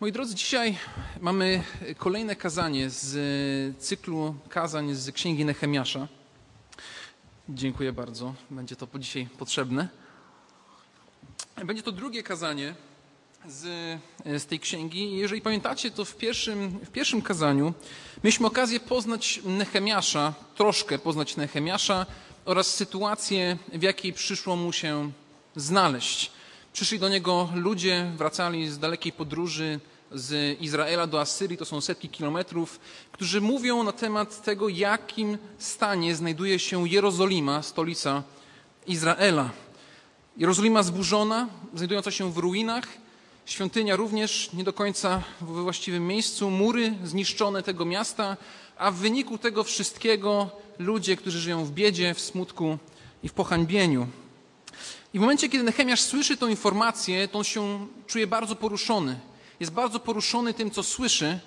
Moi drodzy, dzisiaj mamy kolejne kazanie z cyklu kazań z Księgi Nehemiasza. Dziękuję bardzo. Będzie to po dzisiaj potrzebne. Będzie to drugie kazanie z, z tej księgi. Jeżeli pamiętacie, to w pierwszym, w pierwszym kazaniu mieliśmy okazję poznać Nehemiasza, troszkę poznać Nehemiasza oraz sytuację, w jakiej przyszło mu się znaleźć. Przyszli do niego ludzie, wracali z dalekiej podróży z Izraela do Asyrii, to są setki kilometrów, którzy mówią na temat tego, jakim stanie znajduje się Jerozolima, stolica Izraela. Jerozolima zburzona, znajdująca się w ruinach, świątynia również nie do końca we właściwym miejscu, mury zniszczone tego miasta, a w wyniku tego wszystkiego ludzie, którzy żyją w biedzie, w smutku i w pohańbieniu. I w momencie, kiedy Nehemiasz słyszy tę informację, to on się czuje bardzo poruszony. Jest bardzo poruszony tym, co słyszy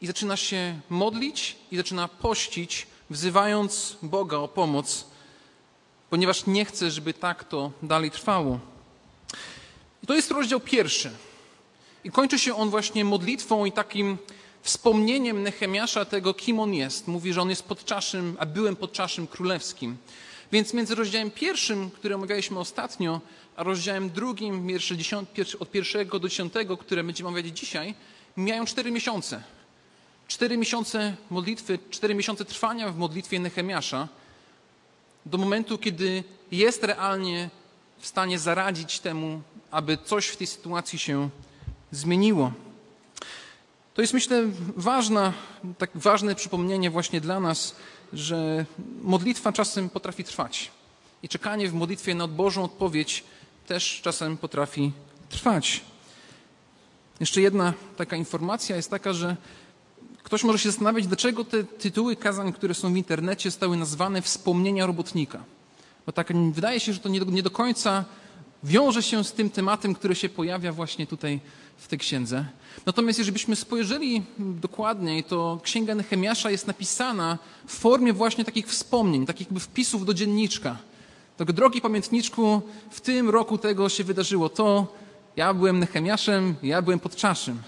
i zaczyna się modlić i zaczyna pościć, wzywając Boga o pomoc, ponieważ nie chce, żeby tak to dalej trwało. I to jest rozdział pierwszy. I kończy się on właśnie modlitwą i takim wspomnieniem Nehemiasza tego, kim on jest. Mówi, że on jest podczaszym, a byłem podczaszym królewskim. Więc między rozdziałem pierwszym, który omawialiśmy ostatnio, a rozdziałem drugim, od pierwszego do dziesiątego, które będziemy omawiać dzisiaj, mijają cztery miesiące. Cztery miesiące modlitwy, cztery miesiące trwania w modlitwie Nehemiasza do momentu, kiedy jest realnie w stanie zaradzić temu, aby coś w tej sytuacji się zmieniło. To jest, myślę, ważna, tak ważne przypomnienie właśnie dla nas, że modlitwa czasem potrafi trwać. I czekanie w modlitwie na Bożą odpowiedź też czasem potrafi trwać. Jeszcze jedna taka informacja jest taka, że ktoś może się zastanawiać, dlaczego te tytuły kazań, które są w internecie, zostały nazwane Wspomnienia robotnika. Bo tak wydaje się, że to nie do, nie do końca wiąże się z tym tematem, który się pojawia właśnie tutaj w tej księdze. Natomiast jeżeli byśmy spojrzeli dokładniej, to księga Nehemiasza jest napisana w formie właśnie takich wspomnień, takich jakby wpisów do dzienniczka. Tak, drogi pamiętniczku, w tym roku tego się wydarzyło to, ja byłem Nehemiaszem, ja byłem podczaszym.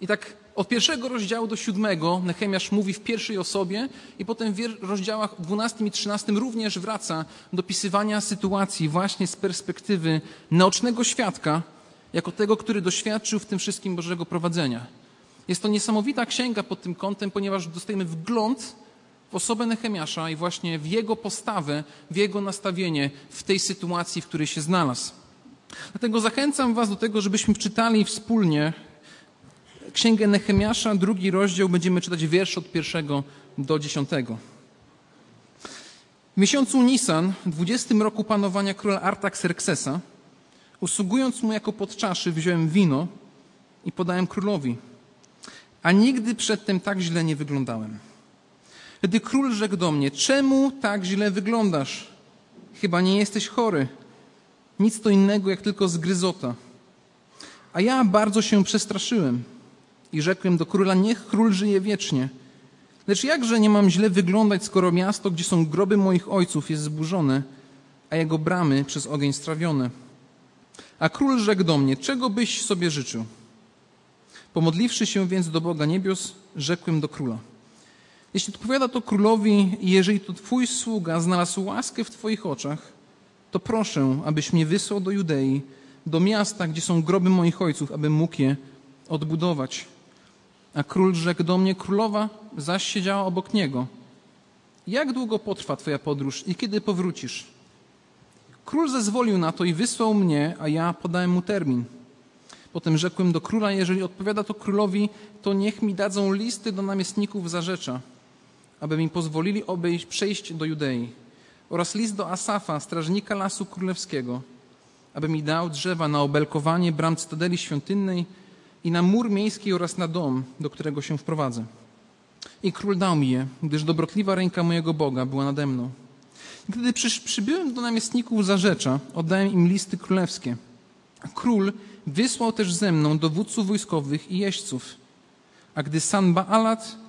I tak od pierwszego rozdziału do siódmego Nehemiasz mówi w pierwszej osobie i potem w rozdziałach dwunastym i trzynastym również wraca do pisywania sytuacji właśnie z perspektywy naocznego świadka, jako tego, który doświadczył w tym wszystkim Bożego prowadzenia. Jest to niesamowita księga pod tym kątem, ponieważ dostajemy wgląd osobę Nehemiasza i właśnie w jego postawę, w jego nastawienie w tej sytuacji, w której się znalazł. Dlatego zachęcam Was do tego, żebyśmy czytali wspólnie Księgę Nehemiasza, drugi rozdział, będziemy czytać wiersz od pierwszego do dziesiątego. W miesiącu Nisan, dwudziestym roku panowania króla Artaxerxesa, usługując mu jako podczaszy, wziąłem wino i podałem królowi. A nigdy przedtem tak źle nie wyglądałem. Wtedy król rzekł do mnie, czemu tak źle wyglądasz? Chyba nie jesteś chory. Nic to innego jak tylko zgryzota. A ja bardzo się przestraszyłem i rzekłem do króla, niech król żyje wiecznie. Lecz jakże nie mam źle wyglądać, skoro miasto, gdzie są groby moich ojców, jest zburzone, a jego bramy przez ogień strawione? A król rzekł do mnie, czego byś sobie życzył? Pomodliwszy się więc do Boga niebios, rzekłem do króla. Jeśli odpowiada to królowi jeżeli to twój sługa znalazł łaskę w twoich oczach, to proszę, abyś mnie wysłał do Judei, do miasta, gdzie są groby moich ojców, abym mógł je odbudować. A król rzekł do mnie, królowa zaś siedziała obok niego. Jak długo potrwa twoja podróż i kiedy powrócisz? Król zezwolił na to i wysłał mnie, a ja podałem mu termin. Potem rzekłem do króla, jeżeli odpowiada to królowi, to niech mi dadzą listy do namiestników zarzecza, aby mi pozwolili obejść, przejść do Judei oraz list do Asafa, strażnika lasu królewskiego, aby mi dał drzewa na obelkowanie bram cytadeli świątynnej i na mur miejski oraz na dom, do którego się wprowadzę. I król dał mi je, gdyż dobrotliwa ręka mojego Boga była nade mną. Gdy przy, przybyłem do namiestników zarzecza, oddałem im listy królewskie. Król wysłał też ze mną dowódców wojskowych i jeźdźców. A gdy Sanbaalat,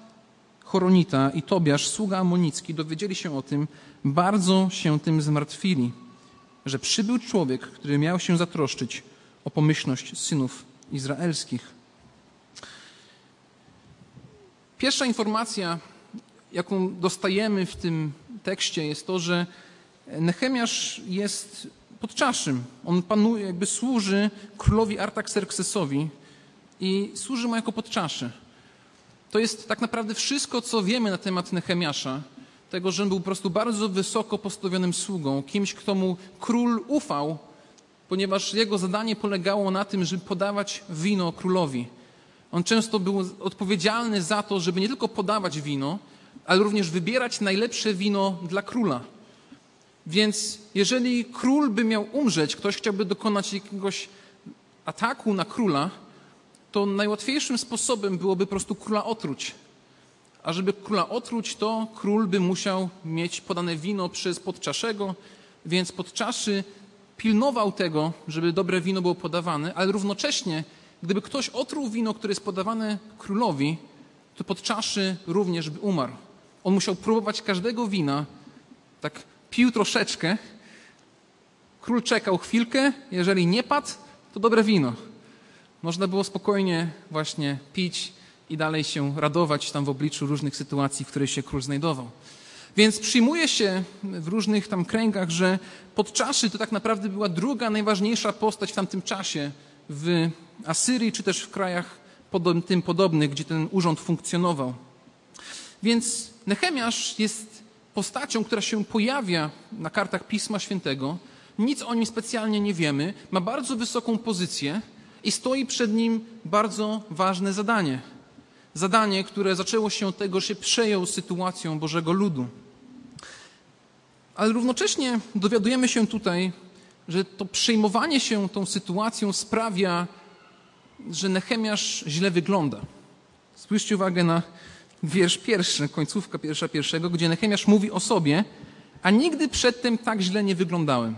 Choronita i Tobiasz, sługa amonicki, dowiedzieli się o tym, bardzo się tym zmartwili, że przybył człowiek, który miał się zatroszczyć o pomyślność synów izraelskich. Pierwsza informacja, jaką dostajemy w tym tekście, jest to, że Nehemiasz jest podczaszym. On panuje, jakby służy królowi Artaxerxesowi i służy mu jako podczaszy. To jest tak naprawdę wszystko, co wiemy na temat Nehemiasza. Tego, że on był po prostu bardzo wysoko postawionym sługą, kimś, kto mu król ufał, ponieważ jego zadanie polegało na tym, żeby podawać wino królowi. On często był odpowiedzialny za to, żeby nie tylko podawać wino, ale również wybierać najlepsze wino dla króla. Więc jeżeli król by miał umrzeć, ktoś chciałby dokonać jakiegoś ataku na króla, to najłatwiejszym sposobem byłoby po prostu króla otruć. A żeby króla otruć, to król by musiał mieć podane wino przez podczaszego, więc podczaszy pilnował tego, żeby dobre wino było podawane, ale równocześnie, gdyby ktoś otruł wino, które jest podawane królowi, to podczaszy również by umarł. On musiał próbować każdego wina, tak pił troszeczkę, król czekał chwilkę, jeżeli nie padł, to dobre wino. Można było spokojnie właśnie pić i dalej się radować tam w obliczu różnych sytuacji, w których się król znajdował. Więc przyjmuje się w różnych tam kręgach, że podczaszy to tak naprawdę była druga najważniejsza postać w tamtym czasie w Asyrii, czy też w krajach tym podobnych, gdzie ten urząd funkcjonował. Więc Nehemiasz jest postacią, która się pojawia na kartach Pisma Świętego. Nic o nim specjalnie nie wiemy. Ma bardzo wysoką pozycję i stoi przed nim bardzo ważne zadanie. Zadanie, które zaczęło się od tego, że się przejął sytuacją Bożego Ludu. Ale równocześnie dowiadujemy się tutaj, że to przejmowanie się tą sytuacją sprawia, że Nehemiasz źle wygląda. Spójrzcie uwagę na wiersz pierwszy, końcówka pierwsza pierwszego, gdzie Nehemiasz mówi o sobie, a nigdy przedtem tak źle nie wyglądałem.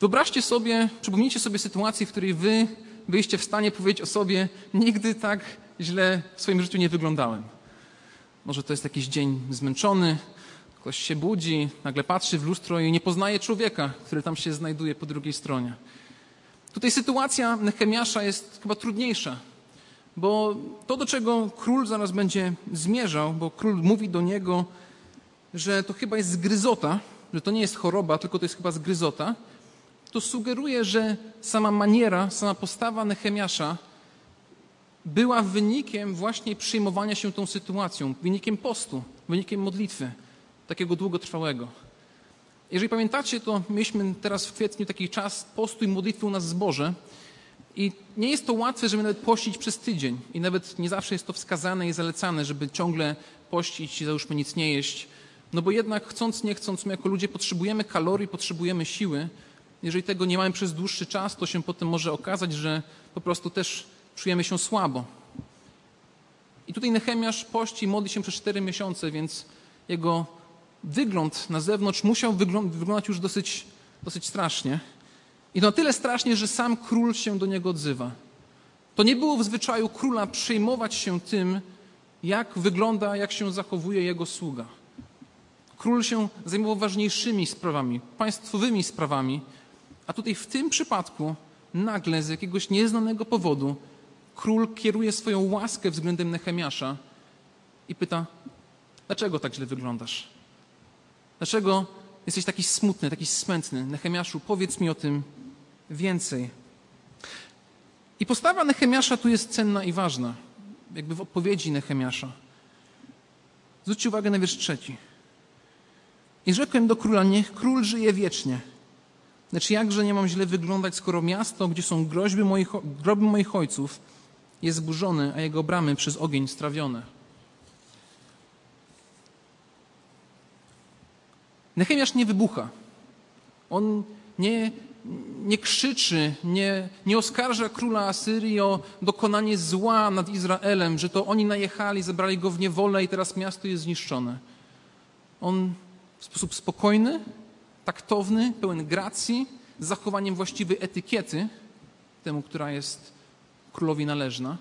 Wyobraźcie sobie, przypomnijcie sobie sytuację, w której wy byliście w stanie powiedzieć o sobie, nigdy tak źle w swoim życiu nie wyglądałem. Może to jest jakiś dzień zmęczony, ktoś się budzi, nagle patrzy w lustro i nie poznaje człowieka, który tam się znajduje po drugiej stronie. Tutaj sytuacja Nehemiasza jest chyba trudniejsza, bo to, do czego król zaraz będzie zmierzał, bo król mówi do niego, że to chyba jest zgryzota, że to nie jest choroba, tylko to jest chyba zgryzota, to sugeruje, że sama maniera, sama postawa Nehemiasza była wynikiem właśnie przyjmowania się tą sytuacją, wynikiem postu, wynikiem modlitwy, takiego długotrwałego. Jeżeli pamiętacie, to mieliśmy teraz w kwietniu taki czas postu i modlitwy u nas w zborze i nie jest to łatwe, żeby nawet pościć przez tydzień i nawet nie zawsze jest to wskazane i zalecane, żeby ciągle pościć i załóżmy nic nie jeść, no bo jednak chcąc, nie chcąc, my jako ludzie potrzebujemy kalorii, potrzebujemy siły. Jeżeli tego nie mamy przez dłuższy czas, to się potem może okazać, że po prostu też czujemy się słabo. I tutaj Nehemiasz pości modli się przez cztery miesiące, więc jego wygląd na zewnątrz musiał wyglądać już dosyć, dosyć strasznie. I to na tyle strasznie, że sam król się do niego odzywa. To nie było w zwyczaju króla przejmować się tym, jak wygląda, jak się zachowuje jego sługa. Król się zajmował ważniejszymi sprawami, państwowymi sprawami, a tutaj w tym przypadku nagle z jakiegoś nieznanego powodu król kieruje swoją łaskę względem Nehemiasza i pyta: Dlaczego tak źle wyglądasz? Dlaczego jesteś taki smutny, taki smętny? Nehemiaszu, powiedz mi o tym więcej. I postawa Nehemiasza tu jest cenna i ważna, jakby w odpowiedzi Nehemiasza. Zwróćcie uwagę na wiersz trzeci. I rzekłem do króla, niech król żyje wiecznie. Lecz jakże nie mam źle wyglądać, skoro miasto, gdzie są groźby moich, groby moich ojców, jest zburzone, a jego bramy przez ogień strawione. Nehemiasz nie wybucha. On nie, nie krzyczy, nie, nie oskarża króla Asyrii o dokonanie zła nad Izraelem, że to oni najechali, zabrali go w niewolę i teraz miasto jest zniszczone. On w sposób spokojny, taktowny, pełen gracji, z zachowaniem właściwej etykiety, temu, która jest królowi należna,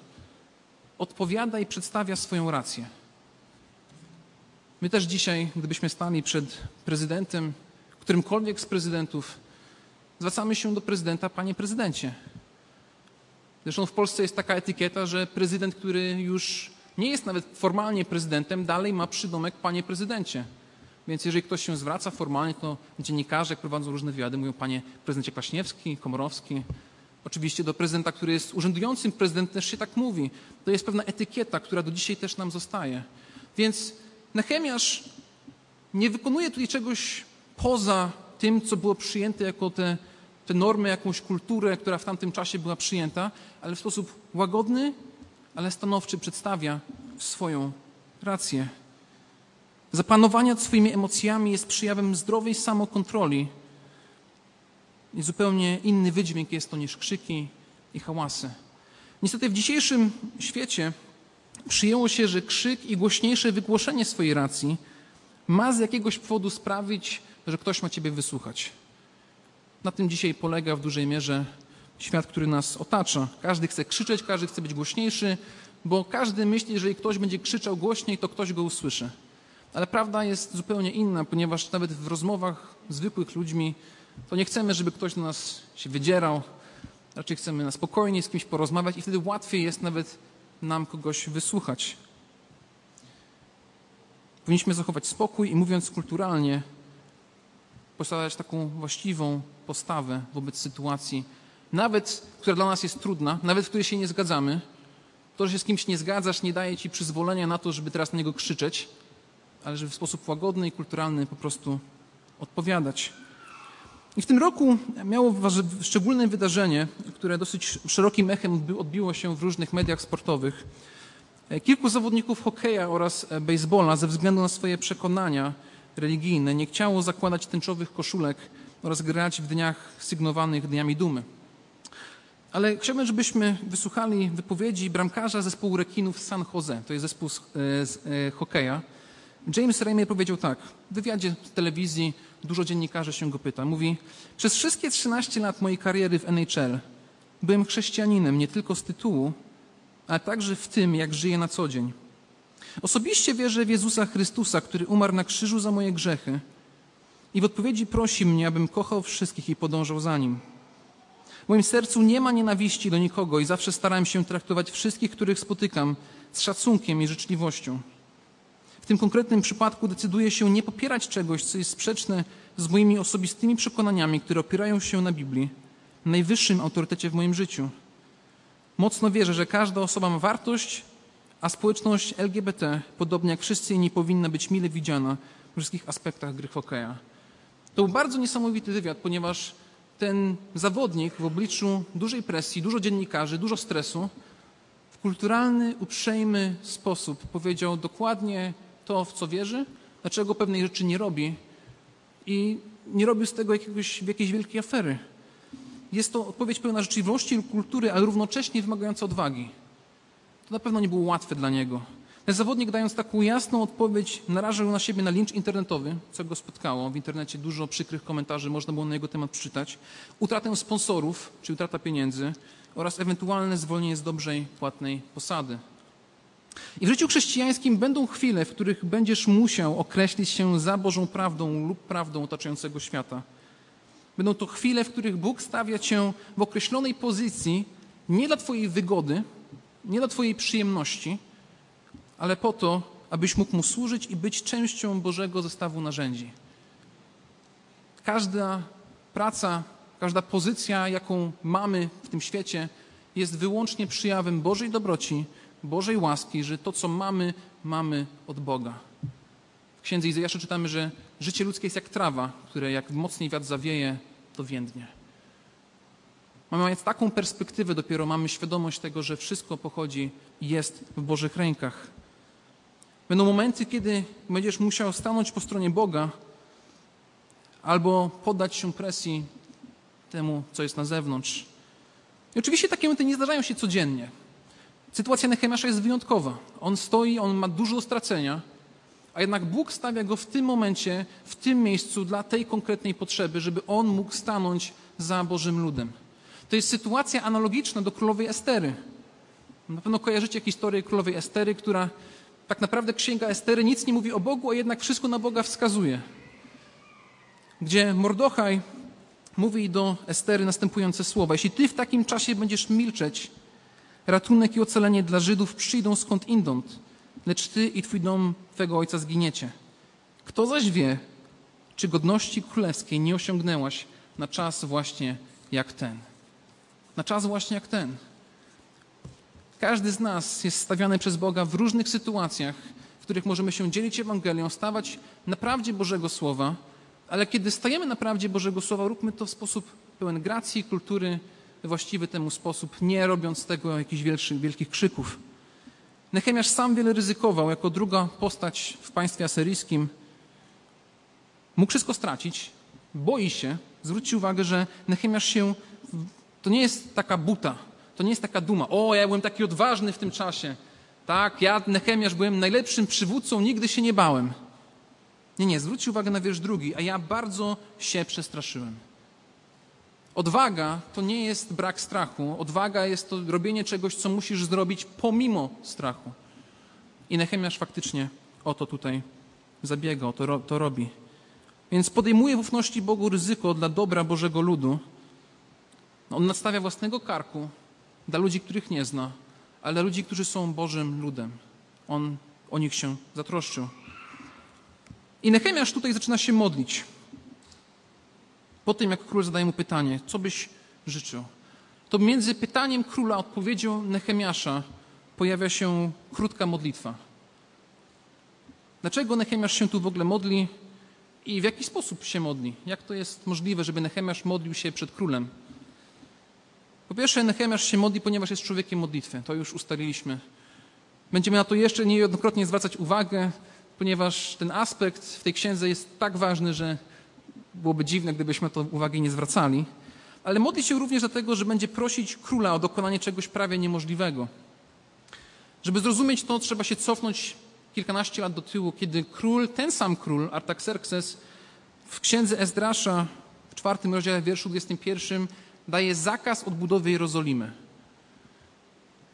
odpowiada i przedstawia swoją rację. My też dzisiaj, gdybyśmy stali przed prezydentem, którymkolwiek z prezydentów, zwracamy się do prezydenta, panie prezydencie. Zresztą w Polsce jest taka etykieta, że prezydent, który już Nie jest nawet formalnie prezydentem, dalej ma przydomek panie prezydencie. Więc jeżeli ktoś się zwraca formalnie, to dziennikarze, jak prowadzą różne wywiady, mówią panie prezydencie Kwaśniewski, Komorowski. Oczywiście do prezydenta, który jest urzędującym prezydentem też się tak mówi. To jest pewna etykieta, która do dzisiaj też nam zostaje. Więc Nechemiasz nie wykonuje tutaj czegoś poza tym, co było przyjęte jako te, te normy, jakąś kulturę, która w tamtym czasie była przyjęta, ale w sposób łagodny, ale stanowczy przedstawia swoją rację. Zapanowanie nad swoimi emocjami jest przejawem zdrowej samokontroli. I zupełnie inny wydźwięk jest to niż krzyki i hałasy. Niestety w dzisiejszym świecie przyjęło się, że krzyk i głośniejsze wygłoszenie swojej racji ma z jakiegoś powodu sprawić, że ktoś ma ciebie wysłuchać. Na tym dzisiaj polega w dużej mierze świat, który nas otacza. Każdy chce krzyczeć, każdy chce być głośniejszy, bo każdy myśli, że jeżeli ktoś będzie krzyczał głośniej, to ktoś go usłyszy. Ale prawda jest zupełnie inna, ponieważ nawet w rozmowach zwykłych ludźmi to nie chcemy, żeby ktoś do nas się wydzierał. Raczej chcemy na spokojnie z kimś porozmawiać i wtedy łatwiej jest nawet nam kogoś wysłuchać. Powinniśmy zachować spokój i mówiąc kulturalnie, posiadać taką właściwą postawę wobec sytuacji, nawet która dla nas jest trudna, nawet w której się nie zgadzamy. To, że się z kimś nie zgadzasz, nie daje ci przyzwolenia na to, żeby teraz na niego krzyczeć, ale żeby w sposób łagodny i kulturalny po prostu odpowiadać. I w tym roku miało szczególne wydarzenie, które dosyć szerokim echem odbiło się w różnych mediach sportowych. Kilku zawodników hokeja oraz baseballa ze względu na swoje przekonania religijne nie chciało zakładać tęczowych koszulek oraz grać w dniach sygnowanych Dniami Dumy. Ale chciałbym, żebyśmy wysłuchali wypowiedzi bramkarza zespołu rekinów San Jose. To jest zespół z, z e, hokeja. James Raymond powiedział tak. W wywiadzie w telewizji dużo dziennikarzy się go pyta. Mówi, przez wszystkie 13 lat mojej kariery w NHL byłem chrześcijaninem nie tylko z tytułu, ale także w tym, jak żyję na co dzień. Osobiście wierzę w Jezusa Chrystusa, który umarł na krzyżu za moje grzechy i w odpowiedzi prosi mnie, abym kochał wszystkich i podążał za Nim. W moim sercu nie ma nienawiści do nikogo i zawsze starałem się traktować wszystkich, których spotykam, z szacunkiem i życzliwością. W tym konkretnym przypadku decyduję się nie popierać czegoś, co jest sprzeczne z moimi osobistymi przekonaniami, które opierają się na Biblii, najwyższym autorytecie w moim życiu. Mocno wierzę, że każda osoba ma wartość, a społeczność LGBT, podobnie jak wszyscy inni, powinna być mile widziana w wszystkich aspektach gry hokeja. To był bardzo niesamowity wywiad, ponieważ ten zawodnik w obliczu dużej presji, dużo dziennikarzy, dużo stresu, w kulturalny, uprzejmy sposób powiedział dokładnie to, w co wierzy, dlaczego pewnej rzeczy nie robi i nie robił z tego jakiegoś, jakiejś wielkiej afery. Jest to odpowiedź pełna życzliwości lub kultury, ale równocześnie wymagająca odwagi. To na pewno nie było łatwe dla niego. Ten zawodnik, dając taką jasną odpowiedź, narażał na siebie na lincz internetowy, co go spotkało. W internecie dużo przykrych komentarzy można było na jego temat przeczytać. Utratę sponsorów, czyli utrata pieniędzy oraz ewentualne zwolnienie z dobrej płatnej posady. I w życiu chrześcijańskim będą chwile, w których będziesz musiał określić się za Bożą prawdą lub prawdą otaczającego świata. Będą to chwile, w których Bóg stawia cię w określonej pozycji nie dla Twojej wygody, nie dla Twojej przyjemności, ale po to, abyś mógł Mu służyć i być częścią Bożego zestawu narzędzi. Każda praca, każda pozycja, jaką mamy w tym świecie, jest wyłącznie przyjawem Bożej dobroci, Bożej łaski, że to, co mamy, mamy od Boga. W księdze Izajasza czytamy, że życie ludzkie jest jak trawa, które jak mocniej wiatr zawieje, to więdnie. Mamy mając taką perspektywę, dopiero mamy świadomość tego, że wszystko pochodzi i jest w Bożych rękach. Będą momenty, kiedy będziesz musiał stanąć po stronie Boga albo poddać się presji temu, co jest na zewnątrz. I oczywiście takie momenty nie zdarzają się codziennie. Sytuacja Nehemiasza jest wyjątkowa. On stoi, on ma dużo stracenia, a jednak Bóg stawia go w tym momencie, w tym miejscu dla tej konkretnej potrzeby, żeby on mógł stanąć za Bożym ludem. To jest sytuacja analogiczna do królowej Estery. Na pewno kojarzycie historię królowej Estery, która tak naprawdę księga Estery nic nie mówi o Bogu, a jednak wszystko na Boga wskazuje. Gdzie Mordochaj mówi do Estery następujące słowa: Jeśli ty w takim czasie będziesz milczeć, Ratunek i ocalenie dla Żydów przyjdą skąd inąd, lecz ty i twój dom twego ojca zginiecie. Kto zaś wie, czy godności królewskiej nie osiągnęłaś na czas właśnie jak ten? Na czas właśnie jak ten. Każdy z nas jest stawiany przez Boga w różnych sytuacjach, w których możemy się dzielić Ewangelią, stawać na prawdzie Bożego Słowa, ale kiedy stajemy na prawdzie Bożego Słowa, róbmy to w sposób pełen gracji, kultury, właściwy temu sposób, nie robiąc z tego jakichś wielkich, wielkich krzyków. Nechemiasz sam wiele ryzykował, jako druga postać w państwie asyryjskim. Mógł wszystko stracić, boi się. Zwróćcie uwagę, że Nechemiasz się, to nie jest taka buta, to nie jest taka duma. O, ja byłem taki odważny w tym czasie. Tak, ja, Nechemiasz, byłem najlepszym przywódcą, nigdy się nie bałem. Nie, nie, zwróćcie uwagę na wiersz drugi, a ja bardzo się przestraszyłem. Odwaga to nie jest brak strachu. Odwaga jest to robienie czegoś, co musisz zrobić pomimo strachu. I Nechemiasz faktycznie o to tutaj zabiega, to, to robi. Więc podejmuje w ufności Bogu ryzyko dla dobra Bożego ludu. On nadstawia własnego karku dla ludzi, których nie zna, ale ludzi, którzy są Bożym ludem. On o nich się zatroszczył. I Nechemiasz tutaj zaczyna się modlić. Po tym, jak król zadaje mu pytanie, co byś życzył, to między pytaniem króla odpowiedzią Nechemiasza pojawia się krótka modlitwa. Dlaczego Nechemiasz się tu w ogóle modli i w jaki sposób się modli? Jak to jest możliwe, żeby Nechemiasz modlił się przed królem? Po pierwsze, Nechemiasz się modli, ponieważ jest człowiekiem modlitwy. To już ustaliliśmy. Będziemy na to jeszcze niejednokrotnie zwracać uwagę, ponieważ ten aspekt w tej księdze jest tak ważny, że byłoby dziwne, gdybyśmy to uwagi nie zwracali. Ale modli się również dlatego, że będzie prosić króla o dokonanie czegoś prawie niemożliwego. Żeby zrozumieć to, trzeba się cofnąć kilkanaście lat do tyłu, kiedy król, ten sam król, Artaxerxes, w księdze Ezdrasza w czwartym rozdziale, wierszu 21, daje zakaz odbudowy Jerozolimy.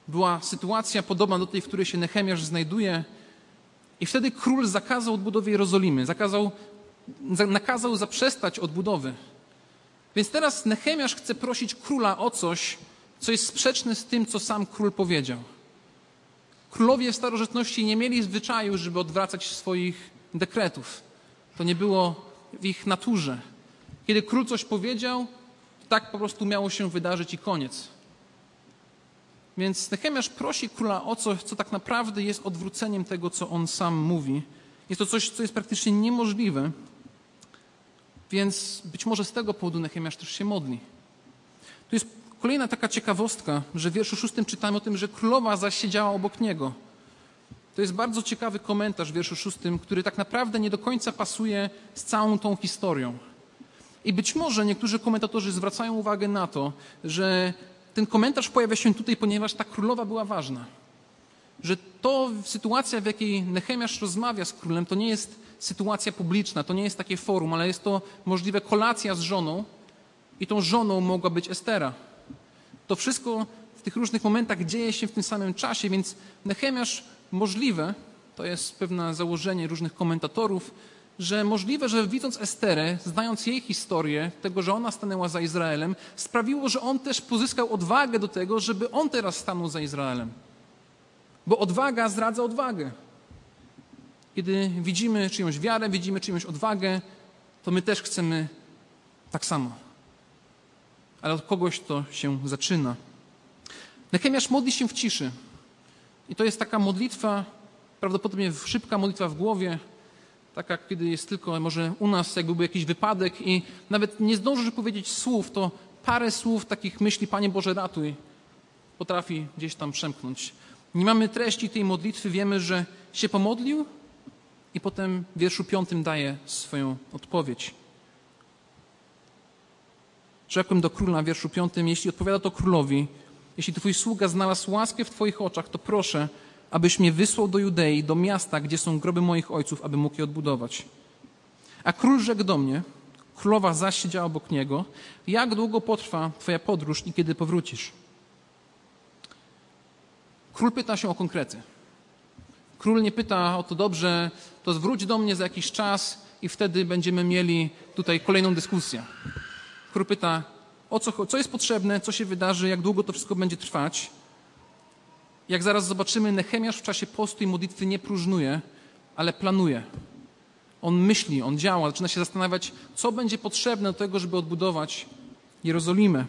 Była sytuacja podobna do tej, w której się Nechemiasz znajduje, i wtedy król zakazał odbudowy Jerozolimy, zakazał nakazał zaprzestać odbudowy. Więc teraz Nechemiasz chce prosić króla o coś, co jest sprzeczne z tym, co sam król powiedział. Królowie w starożytności nie mieli zwyczaju, żeby odwracać swoich dekretów. To nie było w ich naturze. Kiedy król coś powiedział, tak po prostu miało się wydarzyć i koniec. Więc Nechemiasz prosi króla o coś, co tak naprawdę jest odwróceniem tego, co on sam mówi. Jest to coś, co jest praktycznie niemożliwe. Więc być może z tego powodu Nechemiasz też się modli. Tu jest kolejna taka ciekawostka, że w wierszu szóstym czytamy o tym, że królowa zaś siedziała obok niego. To jest bardzo ciekawy komentarz w wierszu szóstym, który tak naprawdę nie do końca pasuje z całą tą historią. I być może niektórzy komentatorzy zwracają uwagę na to, że ten komentarz pojawia się tutaj, ponieważ ta królowa była ważna. Że to sytuacja, w jakiej Nechemiasz rozmawia z królem, to nie jest sytuacja publiczna, to nie jest takie forum, ale jest to możliwe kolacja z żoną i tą żoną mogła być Estera. To wszystko w tych różnych momentach dzieje się w tym samym czasie, więc Nechemiasz możliwe, to jest pewne założenie różnych komentatorów, że możliwe, że widząc Esterę, znając jej historię, tego, że ona stanęła za Izraelem, sprawiło, że on też pozyskał odwagę do tego, żeby on teraz stanął za Izraelem. Bo odwaga zdradza odwagę. Kiedy widzimy czyjąś wiarę, widzimy czyjąś odwagę, to my też chcemy tak samo. Ale od kogoś to się zaczyna. Nechemiasz modli się w ciszy. I to jest taka modlitwa, prawdopodobnie szybka modlitwa w głowie, taka, kiedy jest tylko może u nas jakby był jakiś wypadek i nawet nie zdążysz powiedzieć słów, to parę słów takich myśli, Panie Boże ratuj, potrafi gdzieś tam przemknąć. Nie mamy treści tej modlitwy, wiemy, że się pomodlił, i potem w wierszu piątym daje swoją odpowiedź. Rzekłem do króla w wierszu piątym, jeśli odpowiada to królowi, jeśli twój sługa znalazł łaskę w twoich oczach, to proszę, abyś mnie wysłał do Judei, do miasta, gdzie są groby moich ojców, aby mógł je odbudować. A król rzekł do mnie, królowa zaś siedziała obok niego, jak długo potrwa twoja podróż i kiedy powrócisz? Król pyta się o konkrety. Król nie pyta o to dobrze, to zwróć do mnie za jakiś czas i wtedy będziemy mieli tutaj kolejną dyskusję. Król pyta, o co, co jest potrzebne, co się wydarzy, jak długo to wszystko będzie trwać. Jak zaraz zobaczymy, Nehemiasz w czasie postu i modlitwy nie próżnuje, ale planuje. On myśli, on działa, zaczyna się zastanawiać, co będzie potrzebne do tego, żeby odbudować Jerozolimę.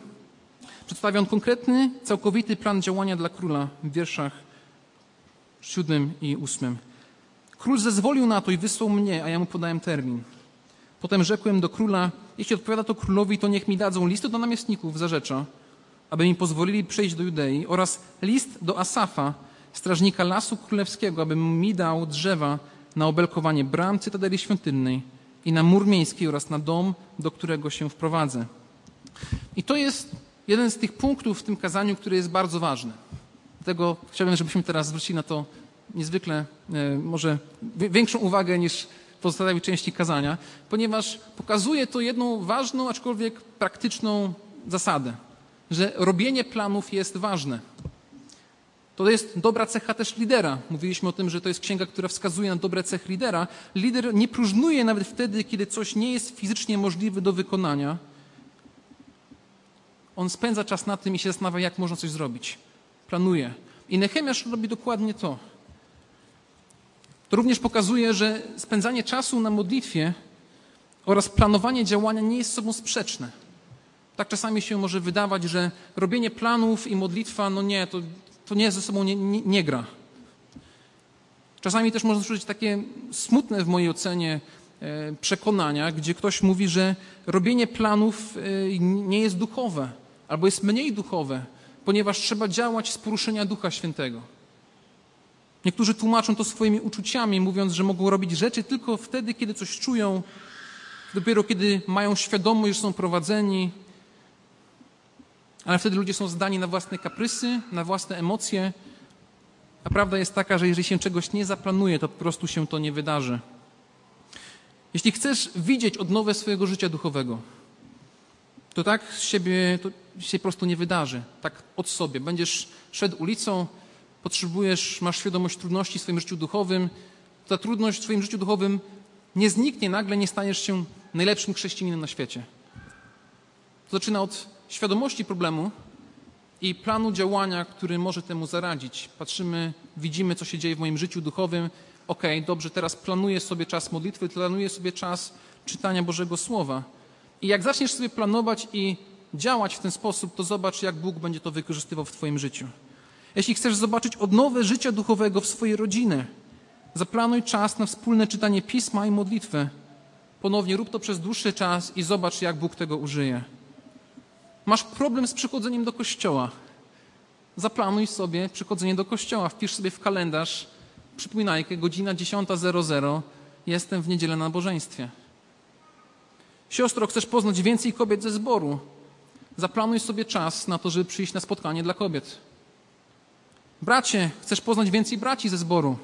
Przedstawia on konkretny, całkowity plan działania dla króla w wierszach siódmym i ósmym. Król zezwolił na to i wysłał mnie, a ja mu podałem termin. Potem rzekłem do króla, jeśli odpowiada to królowi, to niech mi dadzą listy do namiestników zarzecza, aby mi pozwolili przejść do Judei oraz list do Asafa, strażnika lasu królewskiego, aby mi dał drzewa na obelkowanie bram cytadeli świątynnej i na mur miejski oraz na dom, do którego się wprowadzę. I to jest jeden z tych punktów w tym kazaniu, który jest bardzo ważny. Dlatego chciałbym, żebyśmy teraz zwrócili na to niezwykle, e, może większą uwagę niż pozostałej części kazania, ponieważ pokazuje to jedną ważną, aczkolwiek praktyczną zasadę, że robienie planów jest ważne. To jest dobra cecha też lidera. Mówiliśmy o tym, że to jest księga, która wskazuje na dobre cechy lidera. Lider nie próżnuje nawet wtedy, kiedy coś nie jest fizycznie możliwe do wykonania. On spędza czas na tym i się zastanawia, jak można coś zrobić. Planuje. I Nehemiasz robi dokładnie to. To również pokazuje, że spędzanie czasu na modlitwie oraz planowanie działania nie jest sobą sprzeczne. Tak czasami się może wydawać, że robienie planów i modlitwa, no nie, to, to nie ze sobą nie, nie, nie gra. Czasami też można słyszeć takie smutne w mojej ocenie e, przekonania, gdzie ktoś mówi, że robienie planów e, nie jest duchowe albo jest mniej duchowe, ponieważ trzeba działać z poruszenia Ducha Świętego. Niektórzy tłumaczą to swoimi uczuciami, mówiąc, że mogą robić rzeczy tylko wtedy, kiedy coś czują, dopiero kiedy mają świadomość, że są prowadzeni. Ale wtedy ludzie są zdani na własne kaprysy, na własne emocje. A prawda jest taka, że jeżeli się czegoś nie zaplanuje, to po prostu się to nie wydarzy. Jeśli chcesz widzieć odnowę swojego życia duchowego, to tak z siebie to się po prostu nie wydarzy. Tak od sobie. Będziesz szedł ulicą, potrzebujesz, masz świadomość trudności w swoim życiu duchowym, ta trudność w swoim życiu duchowym nie zniknie nagle, nie staniesz się najlepszym chrześcijaninem na świecie. To zaczyna od świadomości problemu i planu działania, który może temu zaradzić. Patrzymy, widzimy, co się dzieje w moim życiu duchowym. Ok, dobrze, teraz planuję sobie czas modlitwy, planuję sobie czas czytania Bożego Słowa. I jak zaczniesz sobie planować i działać w ten sposób, to zobacz, jak Bóg będzie to wykorzystywał w Twoim życiu. Jeśli chcesz zobaczyć odnowę życia duchowego w swojej rodzinie, zaplanuj czas na wspólne czytanie pisma i modlitwę. Ponownie rób to przez dłuższy czas i zobacz, jak Bóg tego użyje. Masz problem z przychodzeniem do kościoła. Zaplanuj sobie przychodzenie do kościoła. Wpisz sobie w kalendarz przypominajkę, godzina 10.00. Jestem w niedzielę na nabożeństwie. Siostro, chcesz poznać więcej kobiet ze zboru? Zaplanuj sobie czas na to, żeby przyjść na spotkanie dla kobiet. Bracie, chcesz poznać więcej braci ze zboru?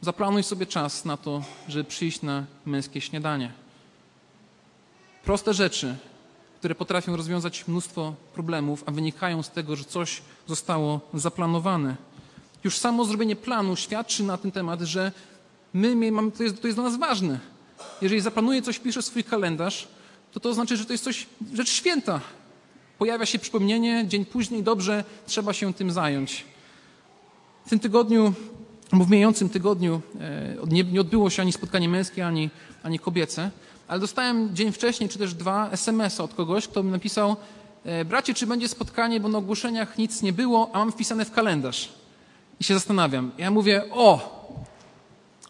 Zaplanuj sobie czas na to, żeby przyjść na męskie śniadanie. Proste rzeczy, które potrafią rozwiązać mnóstwo problemów, a wynikają z tego, że coś zostało zaplanowane. Już samo zrobienie planu świadczy na ten temat, że my mamy, to, jest, to jest dla nas ważne. Jeżeli zaplanuję coś, piszę swój kalendarz, to to znaczy, że to jest coś, rzecz święta. Pojawia się przypomnienie, dzień później, dobrze, trzeba się tym zająć. W tym tygodniu, w mijającym tygodniu e, nie, nie odbyło się ani spotkanie męskie, ani, ani kobiece, ale dostałem dzień wcześniej, czy też dwa SMS-a od kogoś, kto mi napisał e, bracie, czy będzie spotkanie, bo na ogłoszeniach nic nie było, a mam wpisane w kalendarz. I się zastanawiam. Ja mówię, o,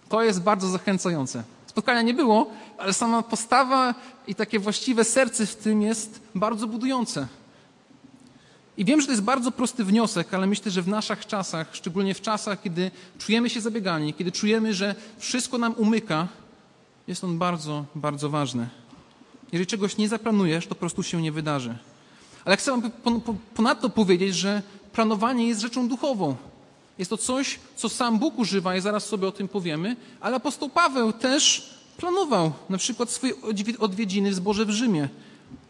to jest bardzo zachęcające. Spotkania nie było, ale sama postawa i takie właściwe serce w tym jest bardzo budujące. I wiem, że to jest bardzo prosty wniosek, ale myślę, że w naszych czasach, szczególnie w czasach, kiedy czujemy się zabiegani, kiedy czujemy, że wszystko nam umyka, jest on bardzo, bardzo ważny. Jeżeli czegoś nie zaplanujesz, to po prostu się nie wydarzy. Ale chcę wam ponadto powiedzieć, że planowanie jest rzeczą duchową. Jest to coś, co sam Bóg używa i zaraz sobie o tym powiemy, ale apostoł Paweł też planował na przykład swoje odwiedziny w zborze w Rzymie.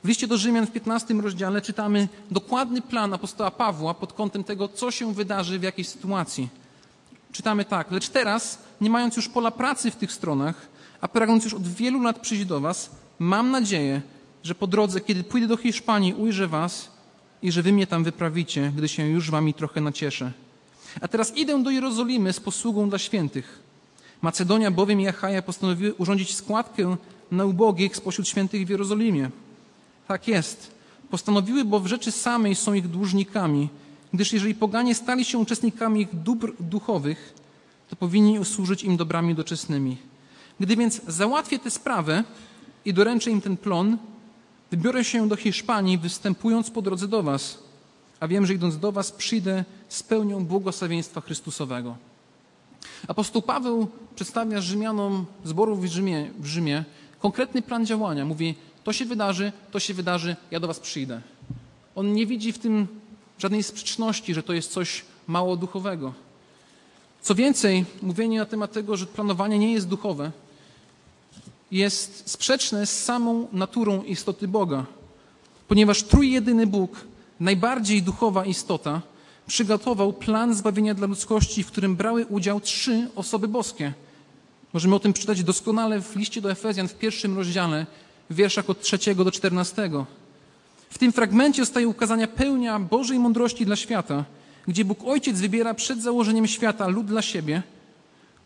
W liście do Rzymian w 15 rozdziale czytamy dokładny plan apostoła Pawła pod kątem tego, co się wydarzy w jakiej sytuacji. Czytamy tak, lecz teraz, nie mając już pola pracy w tych stronach, a pragnąc już od wielu lat przyjść do was, mam nadzieję, że po drodze, kiedy pójdę do Hiszpanii, ujrzę was i że wy mnie tam wyprawicie, gdy się już wami trochę nacieszę. A teraz idę do Jerozolimy z posługą dla świętych. Macedonia bowiem i Achaja postanowiły urządzić składkę na ubogich spośród świętych w Jerozolimie. Tak jest. Postanowiły, bo w rzeczy samej są ich dłużnikami, gdyż jeżeli poganie stali się uczestnikami ich dóbr duchowych, to powinni służyć im dobrami doczesnymi. Gdy więc załatwię tę sprawę i doręczę im ten plon, wybiorę się do Hiszpanii, występując po drodze do Was, a wiem, że idąc do Was przyjdę z pełnią błogosławieństwa Chrystusowego. Apostoł Paweł przedstawia Rzymianom zborów w Rzymie, w Rzymie konkretny plan działania. Mówi, to się wydarzy, to się wydarzy, ja do was przyjdę. On nie widzi w tym żadnej sprzeczności, że to jest coś mało duchowego. Co więcej, mówienie na temat tego, że planowanie nie jest duchowe, jest sprzeczne z samą naturą istoty Boga, ponieważ trójjedyny Bóg, najbardziej duchowa istota, przygotował plan zbawienia dla ludzkości, w którym brały udział trzy osoby boskie. Możemy o tym przeczytać doskonale w liście do Efezjan w pierwszym rozdziale, w wierszach od trzeciego do czternastego. W tym fragmencie zostaje ukazania pełnia Bożej mądrości dla świata, gdzie Bóg Ojciec wybiera przed założeniem świata lud dla siebie.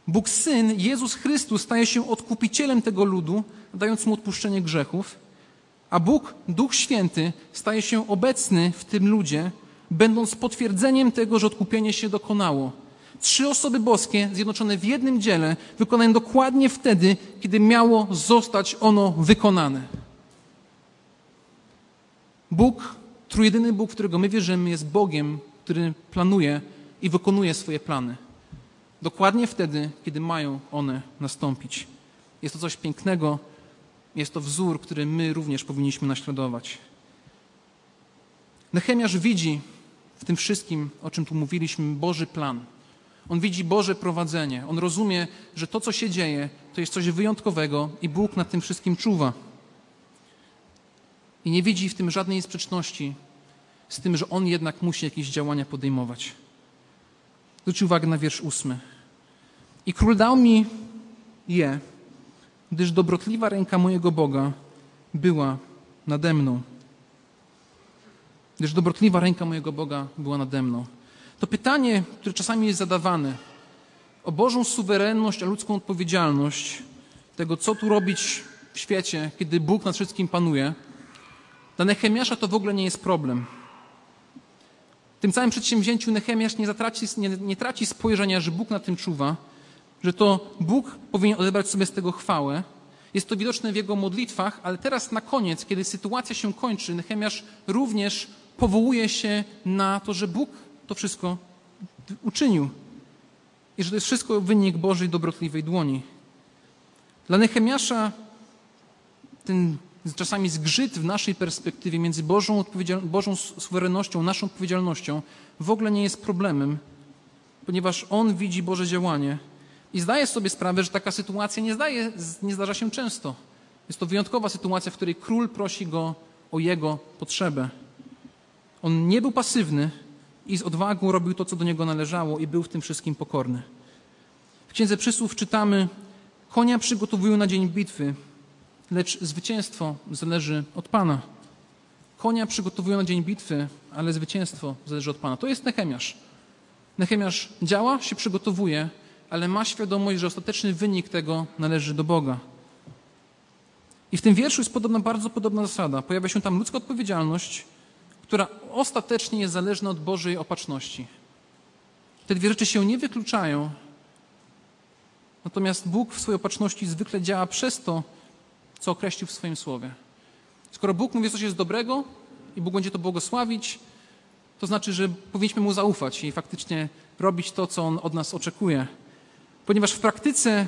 Bóg Syn, Jezus Chrystus, staje się odkupicielem tego ludu, dając mu odpuszczenie grzechów, a Bóg, Duch Święty, staje się obecny w tym ludzie, będąc potwierdzeniem tego, że odkupienie się dokonało. Trzy osoby boskie zjednoczone w jednym dziele, wykonane dokładnie wtedy, kiedy miało zostać ono wykonane. Bóg, trójjedyny Bóg, w którego my wierzymy, jest Bogiem, który planuje i wykonuje swoje plany. Dokładnie wtedy, kiedy mają one nastąpić. Jest to coś pięknego, jest to wzór, który my również powinniśmy naśladować. Nechemiasz widzi w tym wszystkim, o czym tu mówiliśmy, Boży plan. On widzi Boże prowadzenie. On rozumie, że to, co się dzieje, to jest coś wyjątkowego i Bóg nad tym wszystkim czuwa. I nie widzi w tym żadnej sprzeczności z tym, że On jednak musi jakieś działania podejmować. Zwróć uwagę na wiersz ósmy. I król dał mi je, gdyż dobrotliwa ręka mojego Boga była nade mną. Gdyż dobrotliwa ręka mojego Boga była nade mną. To pytanie, które czasami jest zadawane o Bożą suwerenność, a ludzką odpowiedzialność tego, co tu robić w świecie, kiedy Bóg nad wszystkim panuje, dla Nehemiasza to w ogóle nie jest problem. W tym całym przedsięwzięciu Nehemiasz nie, zatraci, nie, nie traci spojrzenia, że Bóg na tym czuwa, że to Bóg powinien odebrać sobie z tego chwałę. Jest to widoczne w jego modlitwach, ale teraz na koniec, kiedy sytuacja się kończy, Nehemiasz również powołuje się na to, że Bóg to wszystko uczynił. I że to jest wszystko wynik Bożej dobrotliwej dłoni. Dla Nehemiasza ten czasami zgrzyt w naszej perspektywie między Bożą, Bożą suwerennością, naszą odpowiedzialnością w ogóle nie jest problemem, ponieważ on widzi Boże działanie i zdaje sobie sprawę, że taka sytuacja nie, zdaje, nie zdarza się często. Jest to wyjątkowa sytuacja, w której król prosi go o jego potrzebę. On nie był pasywny, i z odwagą robił to, co do niego należało i był w tym wszystkim pokorny. W Księdze Przysłów czytamy, konia przygotowują na dzień bitwy, lecz zwycięstwo zależy od Pana. Konia przygotowują na dzień bitwy, ale zwycięstwo zależy od Pana. To jest Nechemiasz. Nechemiasz działa, się przygotowuje, ale ma świadomość, że ostateczny wynik tego należy do Boga. I w tym wierszu jest podobna, bardzo podobna zasada. Pojawia się tam ludzka odpowiedzialność, która ostatecznie jest zależna od Bożej opatrzności. Te dwie rzeczy się nie wykluczają, natomiast Bóg w swojej opatrzności zwykle działa przez to, co określił w swoim słowie. Skoro Bóg mówi, coś jest dobrego i Bóg będzie to błogosławić, to znaczy, że powinniśmy Mu zaufać i faktycznie robić to, co On od nas oczekuje. Ponieważ w praktyce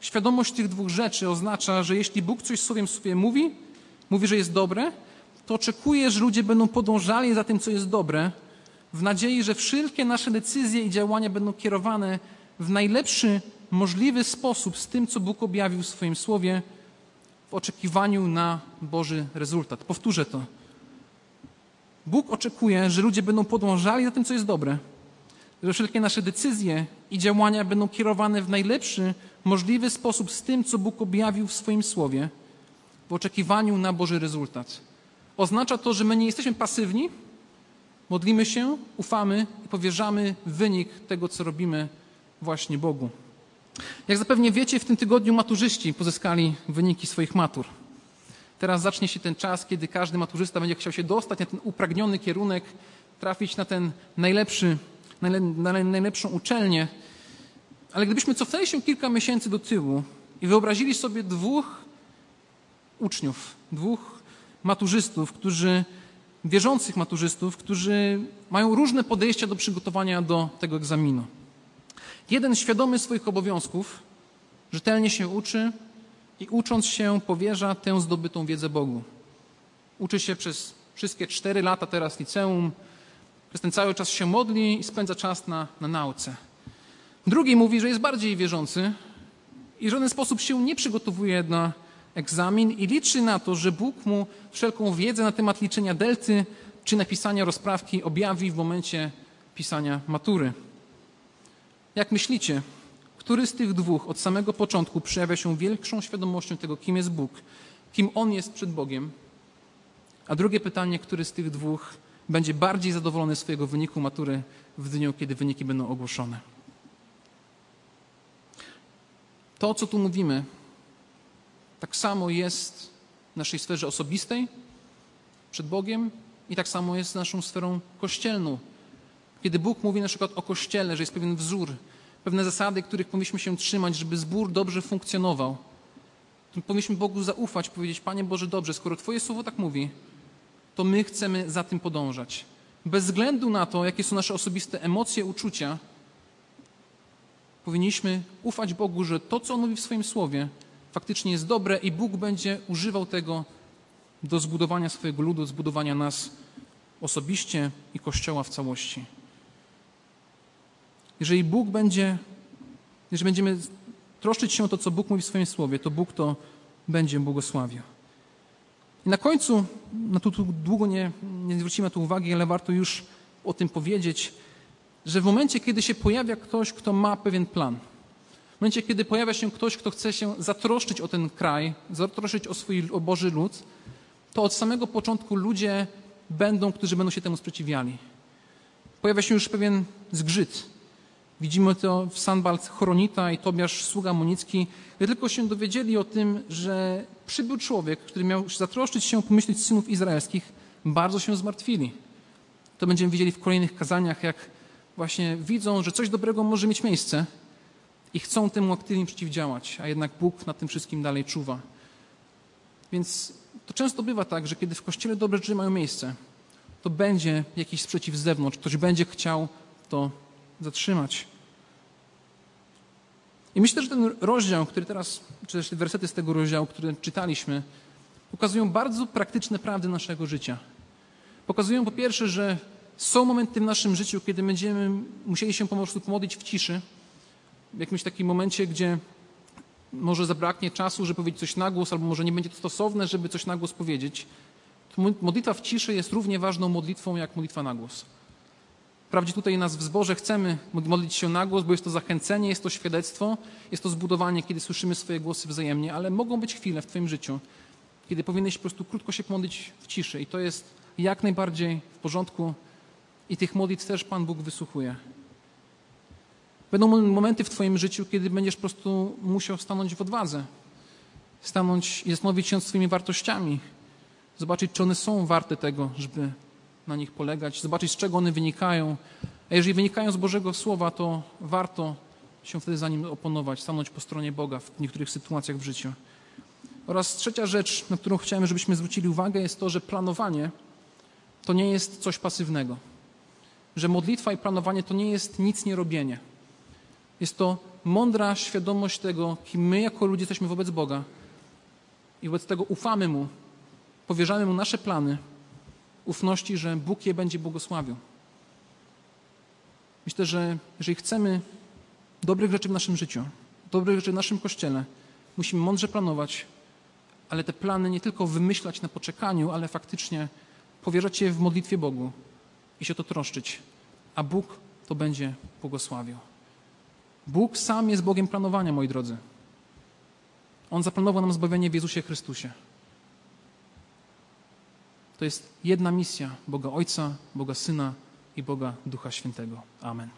świadomość tych dwóch rzeczy oznacza, że jeśli Bóg coś w sobie mówi, mówi, że jest dobre, to oczekuję, że ludzie będą podążali za tym, co jest dobre, w nadziei, że wszelkie nasze decyzje i działania będą kierowane w najlepszy możliwy sposób z tym, co Bóg objawił w swoim słowie, w oczekiwaniu na Boży rezultat. Powtórzę to. Bóg oczekuje, że ludzie będą podążali za tym, co jest dobre, że wszelkie nasze decyzje i działania będą kierowane w najlepszy możliwy sposób z tym, co Bóg objawił w swoim słowie, w oczekiwaniu na Boży rezultat. Oznacza to, że my nie jesteśmy pasywni, Modlimy się, ufamy i powierzamy wynik tego, co robimy właśnie Bogu. Jak zapewne wiecie, w tym tygodniu maturzyści pozyskali wyniki swoich matur. Teraz zacznie się ten czas, kiedy każdy maturzysta będzie chciał się dostać na ten upragniony kierunek, trafić na ten najlepszy, na najlepszą uczelnię. Ale gdybyśmy cofnęli się kilka miesięcy do tyłu i wyobrazili sobie dwóch uczniów, dwóch maturzystów, którzy, wierzących maturzystów, którzy mają różne podejścia do przygotowania do tego egzaminu. Jeden świadomy swoich obowiązków, rzetelnie się uczy i ucząc się powierza tę zdobytą wiedzę Bogu. Uczy się przez wszystkie cztery lata teraz liceum, przez ten cały czas się modli i spędza czas na, na nauce. Drugi mówi, że jest bardziej wierzący i w żaden sposób się nie przygotowuje na egzamin i liczy na to, że Bóg mu wszelką wiedzę na temat liczenia delty czy napisania rozprawki objawi w momencie pisania matury. Jak myślicie, który z tych dwóch od samego początku przejawia się większą świadomością tego, kim jest Bóg, kim On jest przed Bogiem? A drugie pytanie, który z tych dwóch będzie bardziej zadowolony swojego wyniku matury w dniu, kiedy wyniki będą ogłoszone? To, co tu mówimy, tak samo jest w naszej sferze osobistej przed Bogiem i tak samo jest naszą sferą kościelną. Kiedy Bóg mówi na przykład o kościele, że jest pewien wzór, pewne zasady, których powinniśmy się trzymać, żeby zbór dobrze funkcjonował, powinniśmy Bogu zaufać, powiedzieć: Panie Boże, dobrze, skoro Twoje słowo tak mówi, to my chcemy za tym podążać. Bez względu na to, jakie są nasze osobiste emocje, uczucia, powinniśmy ufać Bogu, że to, co On mówi w swoim słowie, faktycznie jest dobre i Bóg będzie używał tego do zbudowania swojego ludu, zbudowania nas osobiście i Kościoła w całości. Jeżeli Bóg będzie, jeżeli będziemy troszczyć się o to, co Bóg mówi w swoim słowie, to Bóg to będzie błogosławił. I na końcu, tu, tu długo nie, nie zwrócimy na to uwagi, ale warto już o tym powiedzieć, że w momencie, kiedy się pojawia ktoś, kto ma pewien plan, w momencie, kiedy pojawia się ktoś, kto chce się zatroszczyć o ten kraj, zatroszczyć o swój o Boży lud, to od samego początku ludzie będą, którzy będą się temu sprzeciwiali. Pojawia się już pewien zgrzyt. Widzimy to w Sanbalt Choronita i Tobiasz Sługa Monicki. Gdy tylko się dowiedzieli o tym, że przybył człowiek, który miał zatroszczyć się, pomyśleć synów izraelskich, bardzo się zmartwili. To będziemy widzieli w kolejnych kazaniach, jak właśnie widzą, że coś dobrego może mieć miejsce i chcą temu aktywnie przeciwdziałać, a jednak Bóg nad tym wszystkim dalej czuwa. Więc to często bywa tak, że kiedy w kościele dobre rzeczy mają miejsce, to będzie jakiś sprzeciw z zewnątrz, ktoś będzie chciał to zatrzymać. I myślę, że ten rozdział, który teraz, czy też te wersety z tego rozdziału, które czytaliśmy, pokazują bardzo praktyczne prawdy naszego życia. Pokazują po pierwsze, że są momenty w naszym życiu, kiedy będziemy musieli się po prostu pomodlić w ciszy, w jakimś takim momencie, gdzie może zabraknie czasu, żeby powiedzieć coś na głos, albo może nie będzie to stosowne, żeby coś na głos powiedzieć. Modlitwa w ciszy jest równie ważną modlitwą jak modlitwa na głos. Wprawdzie tutaj nas w zborze chcemy modlić się na głos, bo jest to zachęcenie, jest to świadectwo, jest to zbudowanie, kiedy słyszymy swoje głosy wzajemnie, ale mogą być chwile w Twoim życiu, kiedy powinieneś po prostu krótko się pomodlić w ciszy i to jest jak najbardziej w porządku i tych modlitw też Pan Bóg wysłuchuje. Będą momenty w Twoim życiu, kiedy będziesz po prostu musiał stanąć w odwadze, stanąć i zastanowić się nad swoimi wartościami, zobaczyć, czy one są warte tego, żeby na nich polegać, zobaczyć, z czego one wynikają. A jeżeli wynikają z Bożego Słowa, to warto się wtedy za nim oponować, stanąć po stronie Boga w niektórych sytuacjach w życiu. Oraz trzecia rzecz, na którą chciałem, żebyśmy zwrócili uwagę, jest to, że planowanie to nie jest coś pasywnego. Że modlitwa i planowanie to nie jest nic nie robienie. Jest to mądra świadomość tego, kim my jako ludzie jesteśmy wobec Boga i wobec tego ufamy Mu, powierzamy Mu nasze plany, ufności, że Bóg je będzie błogosławił. Myślę, że jeżeli chcemy dobrych rzeczy w naszym życiu, dobrych rzeczy w naszym kościele, musimy mądrze planować, ale te plany nie tylko wymyślać na poczekaniu, ale faktycznie powierzać je w modlitwie Bogu i się to troszczyć, a Bóg to będzie błogosławił. Bóg sam jest Bogiem planowania, moi drodzy. On zaplanował nam zbawienie w Jezusie Chrystusie. To jest jedna misja Boga Ojca, Boga Syna i Boga Ducha Świętego. Amen.